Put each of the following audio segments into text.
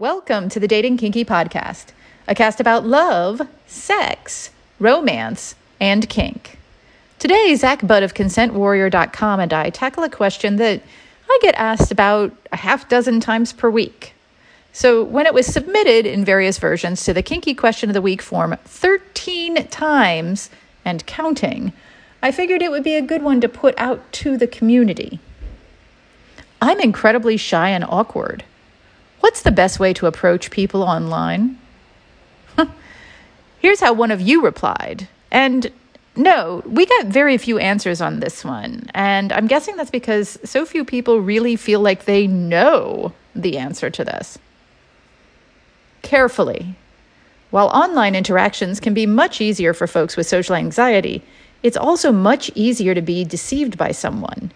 Welcome to the Dating Kinky Podcast, a cast about love, sex, romance, and kink. Today, Zach Budd of ConsentWarrior.com and I tackle a question that I get asked about a half dozen times per week. So, when it was submitted in various versions to the Kinky Question of the Week form 13 times and counting, I figured it would be a good one to put out to the community. I'm incredibly shy and awkward. What's the best way to approach people online? Here's how one of you replied. And no, we got very few answers on this one. And I'm guessing that's because so few people really feel like they know the answer to this. Carefully. While online interactions can be much easier for folks with social anxiety, it's also much easier to be deceived by someone.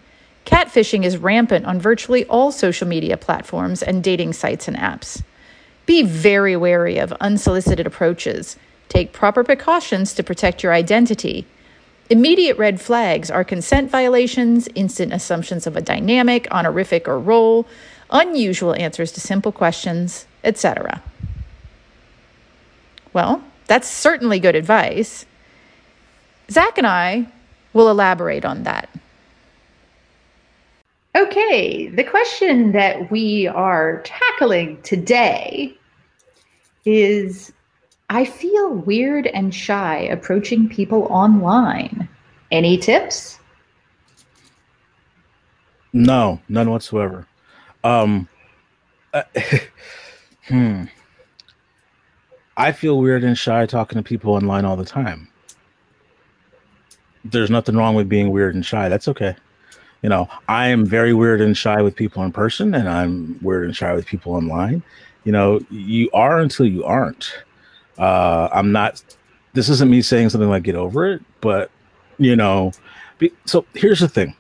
Catfishing is rampant on virtually all social media platforms and dating sites and apps. Be very wary of unsolicited approaches. Take proper precautions to protect your identity. Immediate red flags are consent violations, instant assumptions of a dynamic, honorific, or role, unusual answers to simple questions, etc. Well, that's certainly good advice. Zach and I will elaborate on that. Okay, the question that we are tackling today is I feel weird and shy approaching people online. Any tips? No, none whatsoever. Um, uh, hmm. I feel weird and shy talking to people online all the time there's nothing wrong with being weird and shy. That's okay. You know, I am very weird and shy with people in person, and I'm weird and shy with people online. You know, you are until you aren't. Uh, I'm not. This isn't me saying something like get over it, but you know, be, so here's the thing.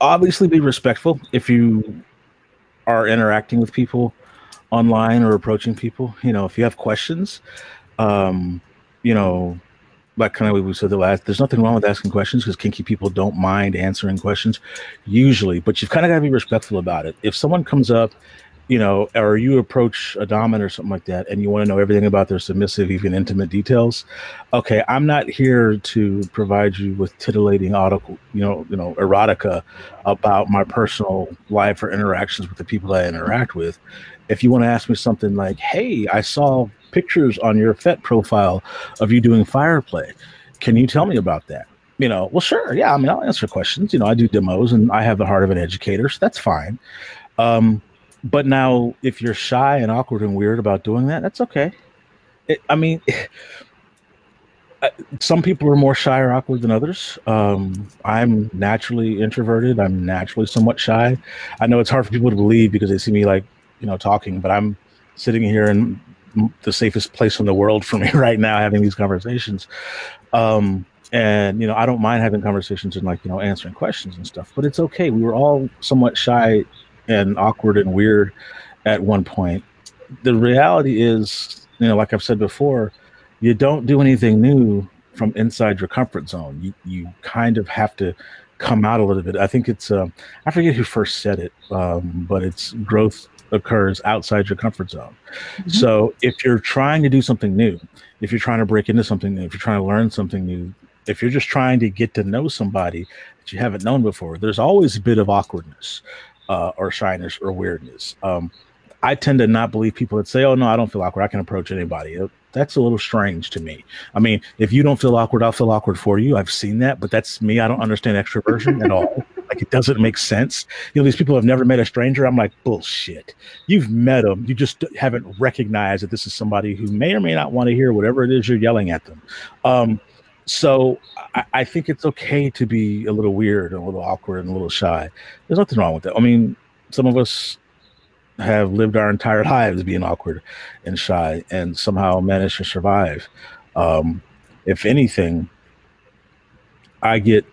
Obviously, be respectful if you are interacting with people online or approaching people. You know, if you have questions, um, you know, like kind of we said the last, there's nothing wrong with asking questions because kinky people don't mind answering questions usually, but you've kind of got to be respectful about it. If someone comes up, you know, or you approach a dominant or something like that, and you want to know everything about their submissive, even intimate details, okay, I'm not here to provide you with titillating article, you know, you know, erotica about my personal life or interactions with the people I interact with. If you want to ask me something like, "Hey, I saw pictures on your FET profile of you doing fire play. Can you tell me about that? You know, well, sure. Yeah. I mean, I'll answer questions. You know, I do demos and I have the heart of an educator, so that's fine. Um, but now, if you're shy and awkward and weird about doing that, that's okay. It, I mean, some people are more shy or awkward than others. Um, I'm naturally introverted. I'm naturally somewhat shy. I know it's hard for people to believe because they see me like, you know, talking, but I'm sitting here in the safest place in the world for me right now having these conversations. Um, and you know i don't mind having conversations and like you know answering questions and stuff but it's okay. We were all somewhat shy and awkward and weird at one point. The reality is you know like i've said before you don't do anything new from inside your comfort zone. You you kind of have to come out a little bit. I think it's uh, i forget who first said it um, but it's growth occurs outside your comfort zone. Mm-hmm. So if you're trying to do something new, if you're trying to break into something new, if you're trying to learn something new, if you're just trying to get to know somebody that you haven't known before, there's always a bit of awkwardness uh, or shyness or weirdness. Um, I tend to not believe people that say, "Oh no, I don't feel awkward. I can approach anybody." That's a little strange to me. I mean, if you don't feel awkward, I'll feel awkward for you. I've seen that, but that's me. I don't understand extroversion at all. Like it doesn't make sense. You know, these people have never met a stranger. I'm like, bullshit. You've met them. You just haven't recognized that this is somebody who may or may not want to hear whatever it is you're yelling at them. Um, so I, I, think it's okay to be a little weird and a little awkward and a little shy. There's nothing wrong with that. I mean, some of us have lived our entire lives being awkward and shy and somehow managed to survive. Um, if anything, I get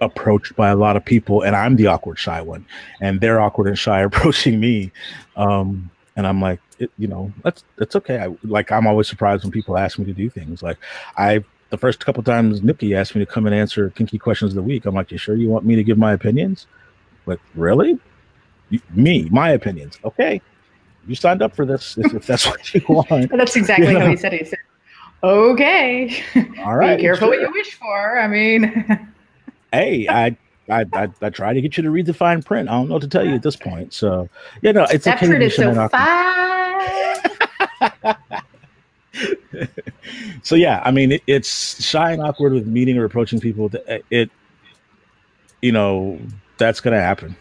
approached by a lot of people and I'm the awkward shy one and they're awkward and shy approaching me. Um, and I'm like, it, you know, that's, that's okay. I, like, I'm always surprised when people ask me to do things. Like I, the first couple times Nookie asked me to come and answer kinky questions of the week. I'm like, you sure you want me to give my opinions? Like, really? Me, my opinions. Okay. you signed up for this if, if that's what you want. that's exactly you know? how he said it. He said, "Okay, all right, be careful sure. what you wish for." I mean, hey, I I, I, I try to get you to read the fine print. I don't know what to tell you at this point. So, you know, it's that print is so fine. so yeah, I mean, it, it's shy and awkward with meeting or approaching people. It, it you know, that's gonna happen.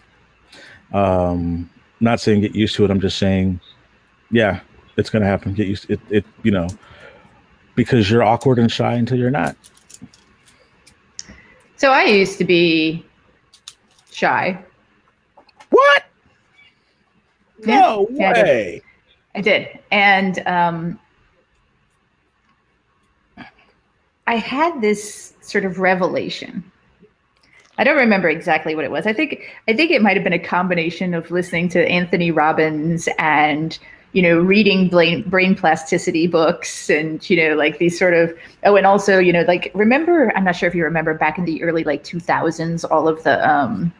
Um, not saying get used to it. I'm just saying, yeah, it's gonna happen. Get used to it. It you know, because you're awkward and shy until you're not. So I used to be shy. What? No yeah, way. I did. I did. And um, I had this sort of revelation. I don't remember exactly what it was. I think I think it might have been a combination of listening to Anthony Robbins and you know reading brain, brain plasticity books and you know like these sort of oh and also you know like remember I'm not sure if you remember back in the early like 2000s all of the um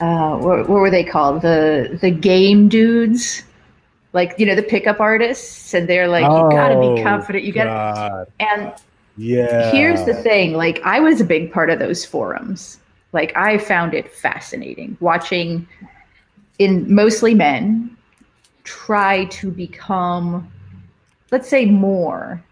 uh, what, what were they called? The the game dudes, like you know the pickup artists, and they're like, oh, you gotta be confident. You gotta. And yeah, here's the thing: like I was a big part of those forums. Like I found it fascinating watching, in mostly men, try to become, let's say, more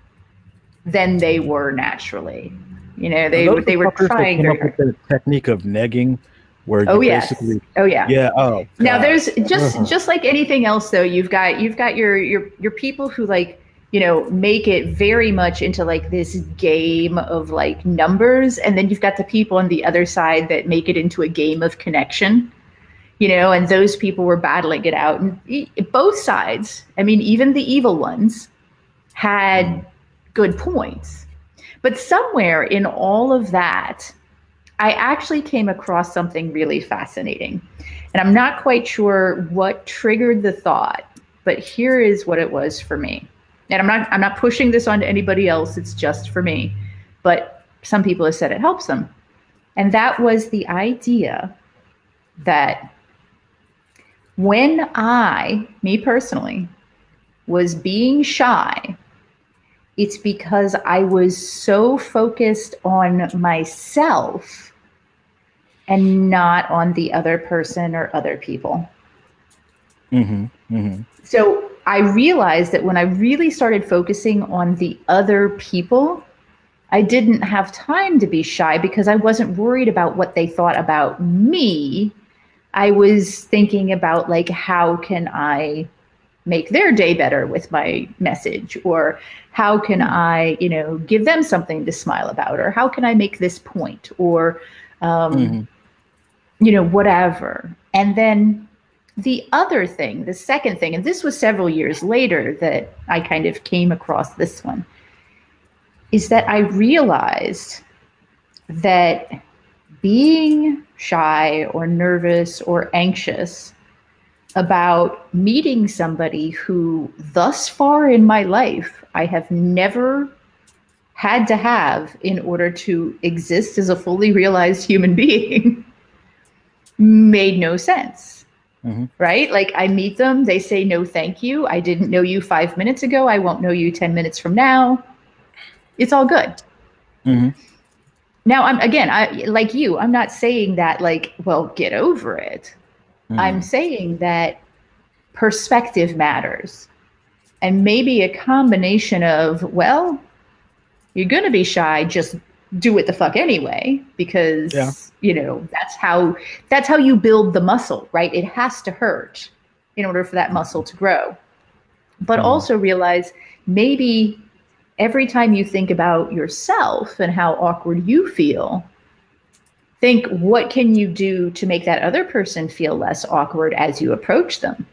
than they were naturally. You know, they they were trying very hard. the technique of negging where oh yeah oh yeah yeah oh God. now there's just uh-huh. just like anything else though you've got you've got your your your people who like you know make it very much into like this game of like numbers and then you've got the people on the other side that make it into a game of connection you know and those people were battling it out and both sides i mean even the evil ones had mm. good points but somewhere in all of that I actually came across something really fascinating. And I'm not quite sure what triggered the thought, but here is what it was for me. And I'm not I'm not pushing this on to anybody else, it's just for me. But some people have said it helps them. And that was the idea that when I, me personally, was being shy, it's because I was so focused on myself and not on the other person or other people. Mm-hmm, mm-hmm. So I realized that when I really started focusing on the other people, I didn't have time to be shy because I wasn't worried about what they thought about me. I was thinking about like how can I make their day better with my message? Or how can i you know give them something to smile about? Or how can i make this point? Or um, mm-hmm. you know whatever. And then the other thing the second thing and this was several years later that i kind of came across this one is that i realized that being shy or nervous or anxious about meeting somebody who, thus far in my life, I have never had to have in order to exist as a fully realized human being made no sense. Mm-hmm. Right? Like I meet them, they say, no, thank you. I didn't know you five minutes ago. I won't know you 10 minutes from now. It's all good. Mm-hmm. Now, I'm again, I like you, I'm not saying that, like, well, get over it. Mm. I'm saying that perspective matters. And maybe a combination of, well, you're going to be shy, just do it the fuck anyway because yeah. you know that's how that's how you build the muscle right it has to hurt in order for that muscle to grow but mm. also realize maybe every time you think about yourself and how awkward you feel think what can you do to make that other person feel less awkward as you approach them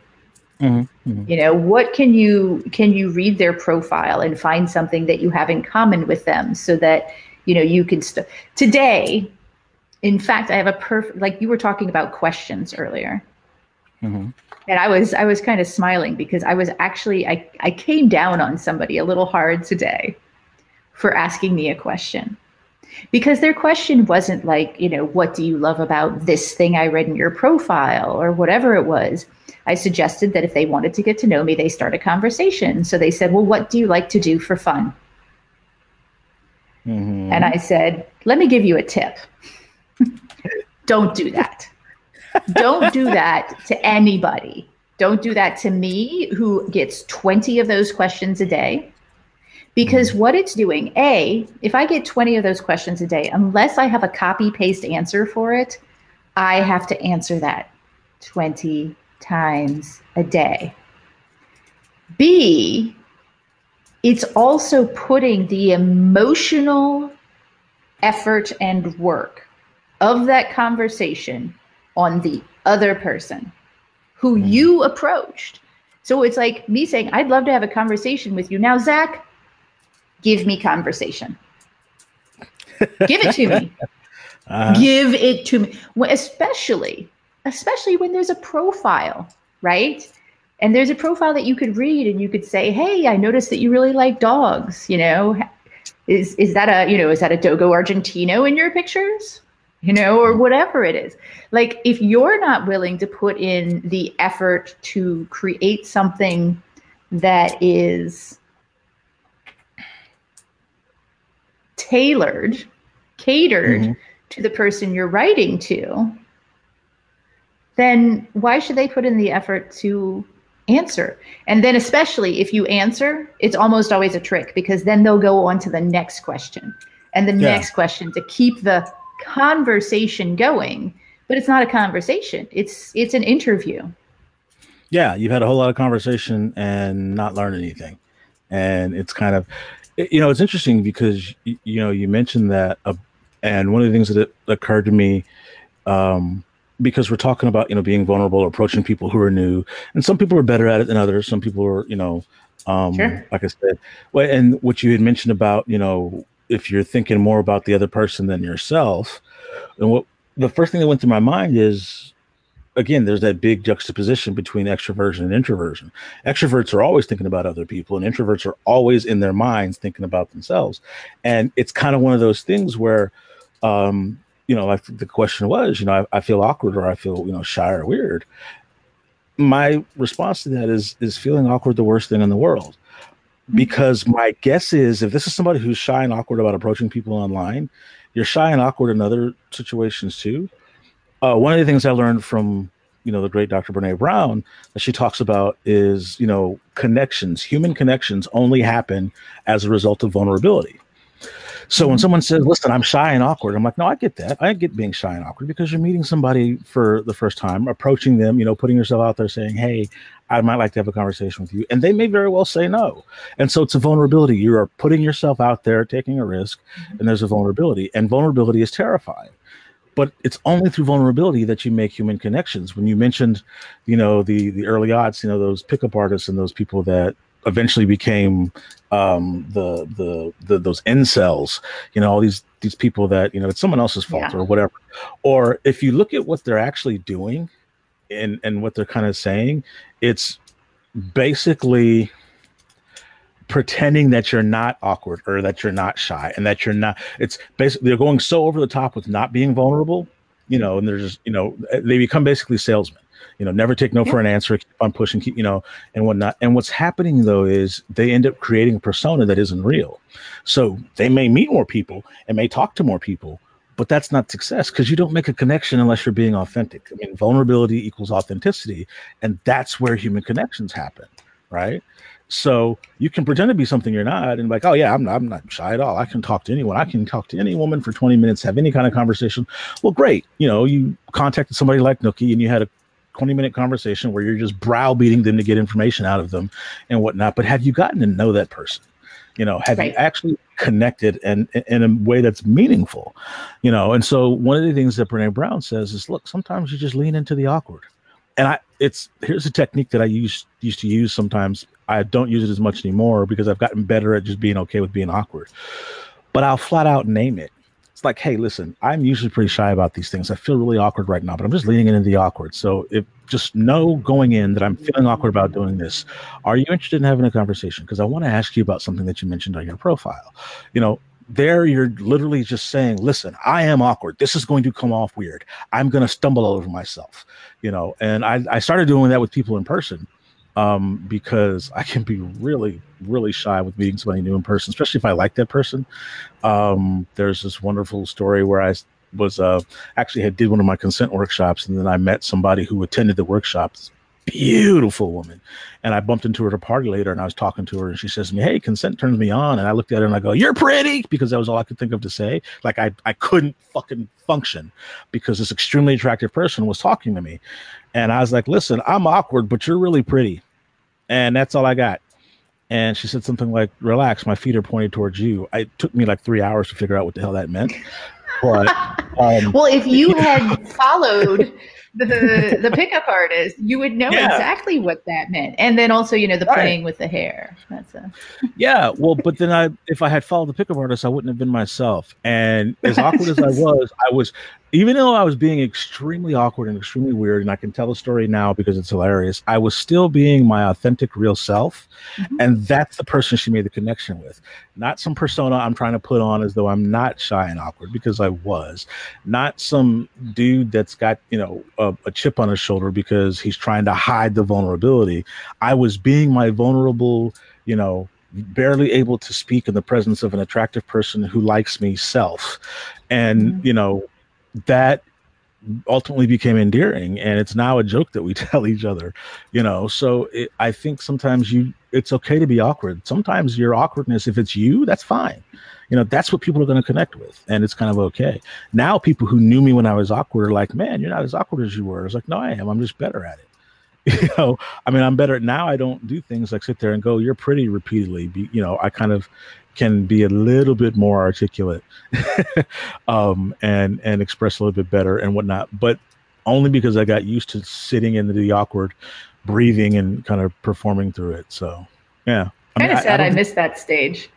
mm-hmm. Mm-hmm. you know what can you can you read their profile and find something that you have in common with them so that you know you can st- today in fact i have a perfect like you were talking about questions earlier mm-hmm. and i was i was kind of smiling because i was actually i i came down on somebody a little hard today for asking me a question because their question wasn't like, you know, what do you love about this thing I read in your profile or whatever it was. I suggested that if they wanted to get to know me, they start a conversation. So they said, Well, what do you like to do for fun? Mm-hmm. And I said, Let me give you a tip. Don't do that. Don't do that to anybody. Don't do that to me, who gets 20 of those questions a day. Because mm-hmm. what it's doing, A, if I get 20 of those questions a day, unless I have a copy paste answer for it, I have to answer that 20 times a day. B, it's also putting the emotional effort and work of that conversation on the other person who mm. you approached. So it's like me saying, I'd love to have a conversation with you. Now, Zach, give me conversation. give it to me. Uh-huh. Give it to me. Especially, especially when there's a profile, right? And there's a profile that you could read and you could say, Hey, I noticed that you really like dogs. You know, is is that a you know, is that a Dogo Argentino in your pictures? You know, or whatever it is. Like if you're not willing to put in the effort to create something that is tailored, catered mm-hmm. to the person you're writing to, then why should they put in the effort to answer? And then, especially if you answer, it's almost always a trick because then they'll go on to the next question and the yeah. next question to keep the conversation going. But it's not a conversation; it's it's an interview. Yeah, you've had a whole lot of conversation and not learned anything, and it's kind of you know, it's interesting because you know you mentioned that, uh, and one of the things that occurred to me, um, because we're talking about you know being vulnerable, approaching people who are new, and some people are better at it than others. Some people are, you know, um, sure. like I said, well, and what you had mentioned about you know if you're thinking more about the other person than yourself, and what the first thing that went through my mind is again, there's that big juxtaposition between extroversion and introversion. Extroverts are always thinking about other people, and introverts are always in their minds thinking about themselves. And it's kind of one of those things where, um, you know, like the question was, you know, I, I feel awkward or I feel, you know, shy or weird. My response to that is is feeling awkward the worst thing in the world. Mm-hmm. Because my guess is if this is somebody who's shy and awkward about approaching people online, you're shy and awkward in other situations too uh, one of the things I learned from you know the great Dr. Brene Brown that she talks about is you know connections, human connections only happen as a result of vulnerability. So when mm-hmm. someone says, "Listen, I'm shy and awkward," I'm like, "No, I get that. I get being shy and awkward because you're meeting somebody for the first time, approaching them, you know, putting yourself out there, saying, "Hey, I might like to have a conversation with you," and they may very well say no. And so it's a vulnerability. You are putting yourself out there, taking a risk, mm-hmm. and there's a vulnerability, and vulnerability is terrifying but it's only through vulnerability that you make human connections. When you mentioned, you know, the the early odds, you know, those pickup artists and those people that eventually became um, the, the the those incels, you know, all these these people that you know it's someone else's fault yeah. or whatever. Or if you look at what they're actually doing, and and what they're kind of saying, it's basically pretending that you're not awkward or that you're not shy and that you're not it's basically they're going so over the top with not being vulnerable you know and they're just you know they become basically salesmen you know never take no yeah. for an answer keep on pushing keep you know and whatnot and what's happening though is they end up creating a persona that isn't real so they may meet more people and may talk to more people but that's not success because you don't make a connection unless you're being authentic i mean vulnerability equals authenticity and that's where human connections happen right so you can pretend to be something you're not, and like, oh yeah, I'm not, I'm not shy at all. I can talk to anyone. I can talk to any woman for 20 minutes, have any kind of conversation. Well, great. You know, you contacted somebody like Nookie, and you had a 20 minute conversation where you're just browbeating them to get information out of them and whatnot. But have you gotten to know that person? You know, have right. you actually connected and in a way that's meaningful? You know, and so one of the things that Brene Brown says is, look, sometimes you just lean into the awkward and I it's here's a technique that I used used to use sometimes. I don't use it as much anymore because I've gotten better at just being okay with being awkward. But I'll flat out name it. It's like, hey, listen, I'm usually pretty shy about these things. I feel really awkward right now, but I'm just leaning into the awkward. So if just know going in that I'm feeling awkward about doing this. Are you interested in having a conversation? Because I want to ask you about something that you mentioned on your profile. You know, there you're literally just saying listen i am awkward this is going to come off weird i'm going to stumble over myself you know and I, I started doing that with people in person um, because i can be really really shy with meeting somebody new in person especially if i like that person. Um, there's this wonderful story where i was uh, actually had did one of my consent workshops and then i met somebody who attended the workshops beautiful woman. And I bumped into her at a party later and I was talking to her and she says to me, Hey, consent turns me on. And I looked at her and I go, You're pretty because that was all I could think of to say. Like I, I couldn't fucking function because this extremely attractive person was talking to me. And I was like, Listen, I'm awkward, but you're really pretty. And that's all I got. And she said something like, Relax, my feet are pointed towards you. It took me like three hours to figure out what the hell that meant. But um, well, if you had followed the the pickup artist, you would know yeah. exactly what that meant. And then also, you know, the right. playing with the hair. That's a yeah. Well, but then I, if I had followed the pickup artist, I wouldn't have been myself. And as awkward as I was, I was even though I was being extremely awkward and extremely weird, and I can tell the story now because it's hilarious, I was still being my authentic, real self. Mm-hmm. And that's the person she made the connection with. Not some persona I'm trying to put on as though I'm not shy and awkward because I was. Not some dude that's got, you know, a, a chip on his shoulder because he's trying to hide the vulnerability. I was being my vulnerable, you know, barely able to speak in the presence of an attractive person who likes me self and mm-hmm. you know that ultimately became endearing and it's now a joke that we tell each other you know? So it, i think sometimes you it's okay to be awkward. Sometimes your awkwardness if it's you that's fine. You know that's what people are going to connect with and it's kind of okay. Now people who knew me when i was awkward are like man you're not as awkward as you were. I was like no i am. I'm just better at it you know i mean i'm better now i don't do things like sit there and go you're pretty repeatedly be, you know i kind of can be a little bit more articulate um, and and express a little bit better and whatnot. But only because I got used to sitting in the awkward breathing and kind of performing through it. So yeah. Kind of sad I, I, I missed that stage.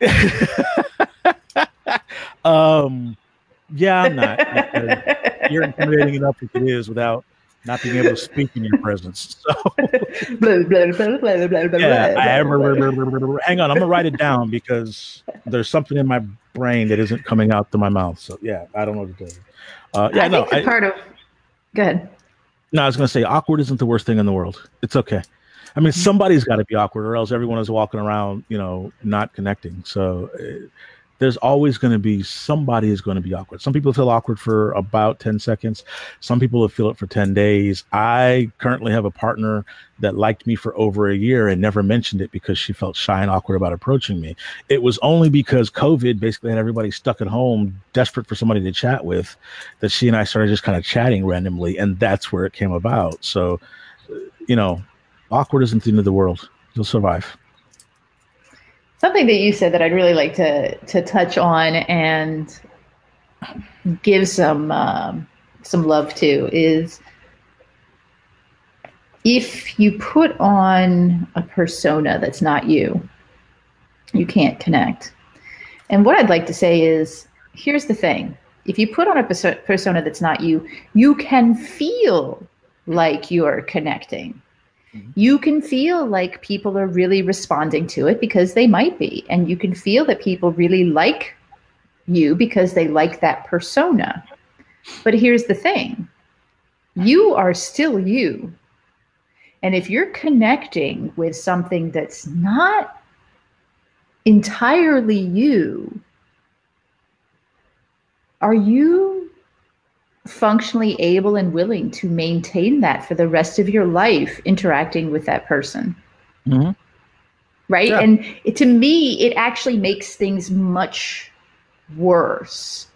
um yeah, I'm not. You're intimidating enough as it is without not being able to speak in your presence. So, yeah, hang on, I'm gonna write it down because there's something in my brain that isn't coming out through my mouth. So yeah, I don't know what to you. Uh, yeah, I no, I, part of. Go ahead. No, I was gonna say awkward isn't the worst thing in the world. It's okay. I mean, somebody's got to be awkward, or else everyone is walking around, you know, not connecting. So. Uh, there's always going to be somebody is going to be awkward. Some people feel awkward for about 10 seconds. Some people will feel it for 10 days. I currently have a partner that liked me for over a year and never mentioned it because she felt shy and awkward about approaching me. It was only because COVID basically had everybody stuck at home, desperate for somebody to chat with, that she and I started just kind of chatting randomly. And that's where it came about. So, you know, awkward isn't the end of the world. You'll survive something that you said that I'd really like to to touch on and give some um, some love to is if you put on a persona that's not you, you can't connect. And what I'd like to say is here's the thing if you put on a persona that's not you, you can feel like you're connecting. Mm-hmm. You can feel like people are really responding to it because they might be. And you can feel that people really like you because they like that persona. But here's the thing you are still you. And if you're connecting with something that's not entirely you, are you functionally able and willing to maintain that for the rest of your life interacting with that person. Mm-hmm. Right. Yeah. And it, to me, it actually makes things much worse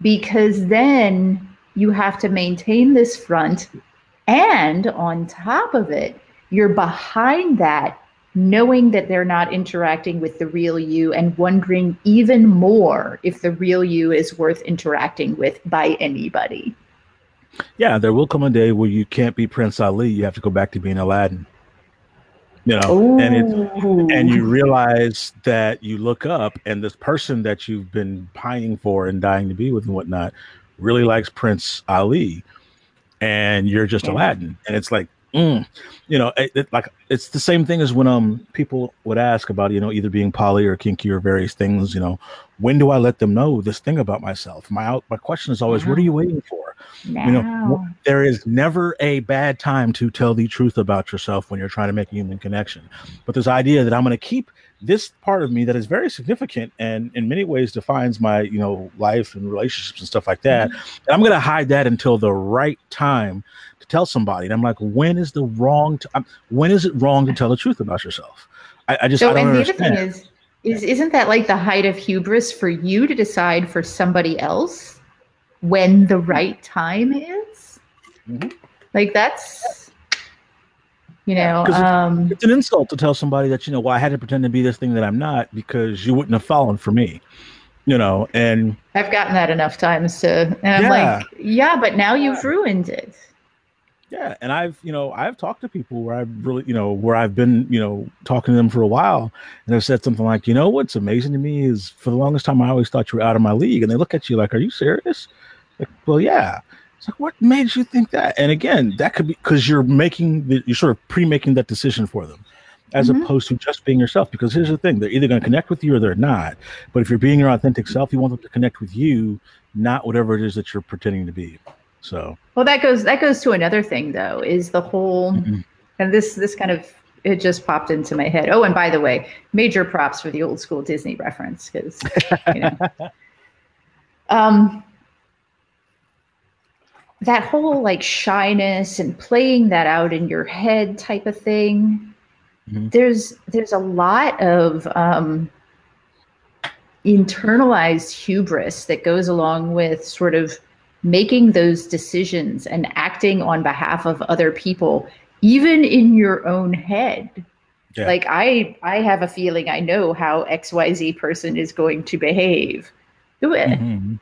because then you have to maintain this front. And on top of it, you're behind that knowing that they're not interacting with the real you and wondering even more if the real you is worth interacting with by anybody. Yeah, there will come a day where you can't be Prince Ali. You have to go back to being Aladdin. You know, Ooh. and it, and you realize that you look up and this person that you've been pining for and dying to be with and whatnot really likes Prince Ali, and you're just. Aladdin, and it's like Mm. You know, it, it, like it's the same thing as when um people would ask about you know either being poly or kinky or various things. You know, when do I let them know this thing about myself? My out, my question is always, what are you waiting for? You know, there is never a bad time to tell the truth about yourself when you're trying to make a human connection. But this idea that I'm going to keep this part of me that is very significant and in many ways defines my you know life and relationships and stuff like that mm-hmm. and i'm going to hide that until the right time to tell somebody and i'm like when is the wrong t- when is it wrong to tell the truth about yourself i, I just so, I don't and the understand. other thing is is isn't that like the height of hubris for you to decide for somebody else when the right time is mm-hmm. like that's you know, um, it's an insult to tell somebody that you know, well, I had to pretend to be this thing that I'm not because you wouldn't have fallen for me. You know, and I've gotten that enough times to, and I'm yeah. like, yeah, but now you've ruined it. Yeah, and I've you know I've talked to people where I've really you know where I've been you know talking to them for a while, and I've said something like, you know, what's amazing to me is for the longest time I always thought you were out of my league, and they look at you like, are you serious? Like, well, yeah. It's like, what made you think that? And again, that could be because you're making the, you're sort of pre-making that decision for them, as mm-hmm. opposed to just being yourself. Because here's the thing: they're either going to connect with you or they're not. But if you're being your authentic self, you want them to connect with you, not whatever it is that you're pretending to be. So, well, that goes that goes to another thing though, is the whole, mm-hmm. and this this kind of it just popped into my head. Oh, and by the way, major props for the old school Disney reference because you know. um, that whole like shyness and playing that out in your head type of thing mm-hmm. there's there's a lot of um, internalized hubris that goes along with sort of making those decisions and acting on behalf of other people even in your own head yeah. like i i have a feeling i know how xyz person is going to behave mm-hmm.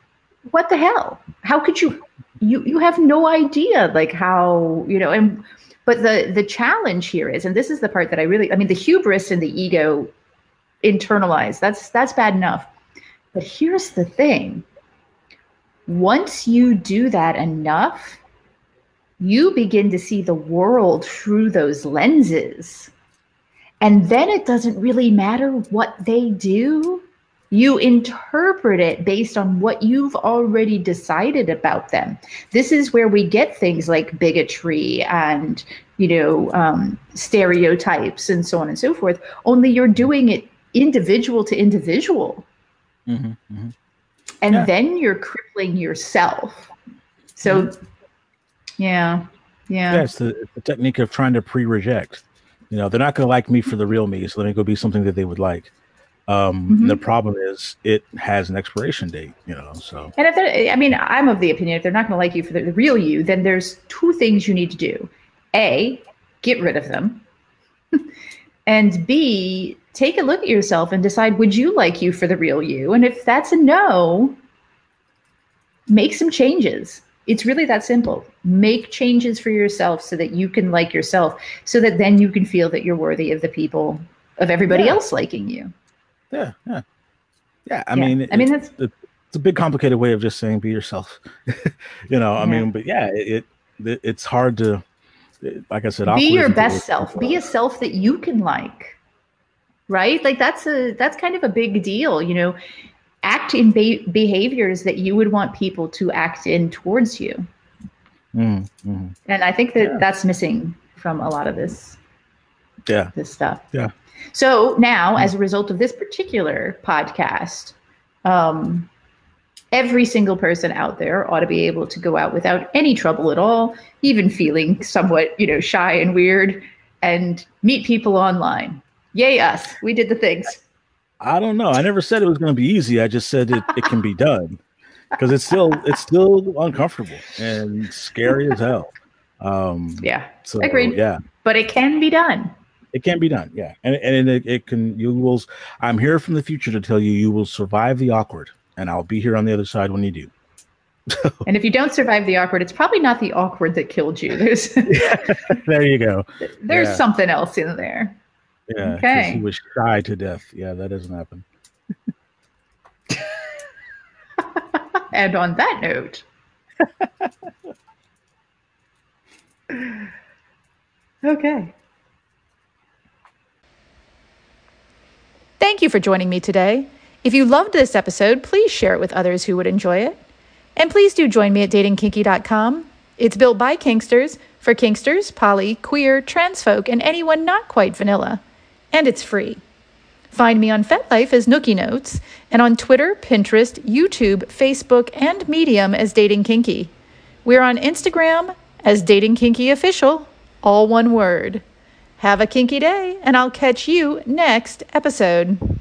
what the hell how could you you you have no idea like how you know and but the the challenge here is and this is the part that i really i mean the hubris and the ego internalized that's that's bad enough. But here's the thing. Once you do that enough you begin to see the world through those lenses. And then it doesn't really matter what they do you interpret it based on what you've already decided about them. This is where we get things like bigotry and, you know, um, stereotypes and so on and so forth. Only you're doing it individual to individual. Mm-hmm, mm-hmm. And yeah. then you're crippling yourself. So, mm-hmm. yeah, yeah. Yeah, it's the, the technique of trying to pre reject. You know, they're not going to like me for the real me, so let me go be something that they would like. Um, mm-hmm. The problem is it has an expiration date, you know. So, and if I mean, I'm of the opinion if they're not going to like you for the, the real you, then there's two things you need to do: a, get rid of them, and b, take a look at yourself and decide would you like you for the real you, and if that's a no, make some changes. It's really that simple. Make changes for yourself so that you can like yourself, so that then you can feel that you're worthy of the people of everybody yeah. else liking you. Yeah, yeah, yeah. I yeah. mean, I mean, that's it, it's a big, complicated way of just saying be yourself. you know, yeah. I mean, but yeah, it, it it's hard to, like I said, be your best self. Be a self that you can like. Right, like that's a that's kind of a big deal. You know, act in be- behaviors that you would want people to act in towards you. Mm, mm. And I think that yeah. that's missing from a lot of this. Yeah. This stuff. Yeah. So now, as a result of this particular podcast, um, every single person out there ought to be able to go out without any trouble at all, even feeling somewhat, you know, shy and weird, and meet people online. Yay, us! We did the things. I don't know. I never said it was going to be easy. I just said it, it can be done because it's still it's still uncomfortable and scary as hell. Um, yeah. So, Agreed. Yeah. But it can be done. It can be done, yeah, and and it, it can. You will. I'm here from the future to tell you you will survive the awkward, and I'll be here on the other side when you do. and if you don't survive the awkward, it's probably not the awkward that killed you. There's there you go. There's yeah. something else in there. Yeah. Okay. He was shy to death. Yeah, that doesn't happen. and on that note. Okay. Thank you for joining me today. If you loved this episode, please share it with others who would enjoy it. And please do join me at datingkinky.com. It's built by Kinksters for Kinksters, poly, queer, trans folk, and anyone not quite vanilla. And it's free. Find me on FetLife as Nookie Notes, and on Twitter, Pinterest, YouTube, Facebook, and Medium as Dating Kinky. We're on Instagram as Dating Kinky Official, all one word. Have a kinky day, and I'll catch you next episode.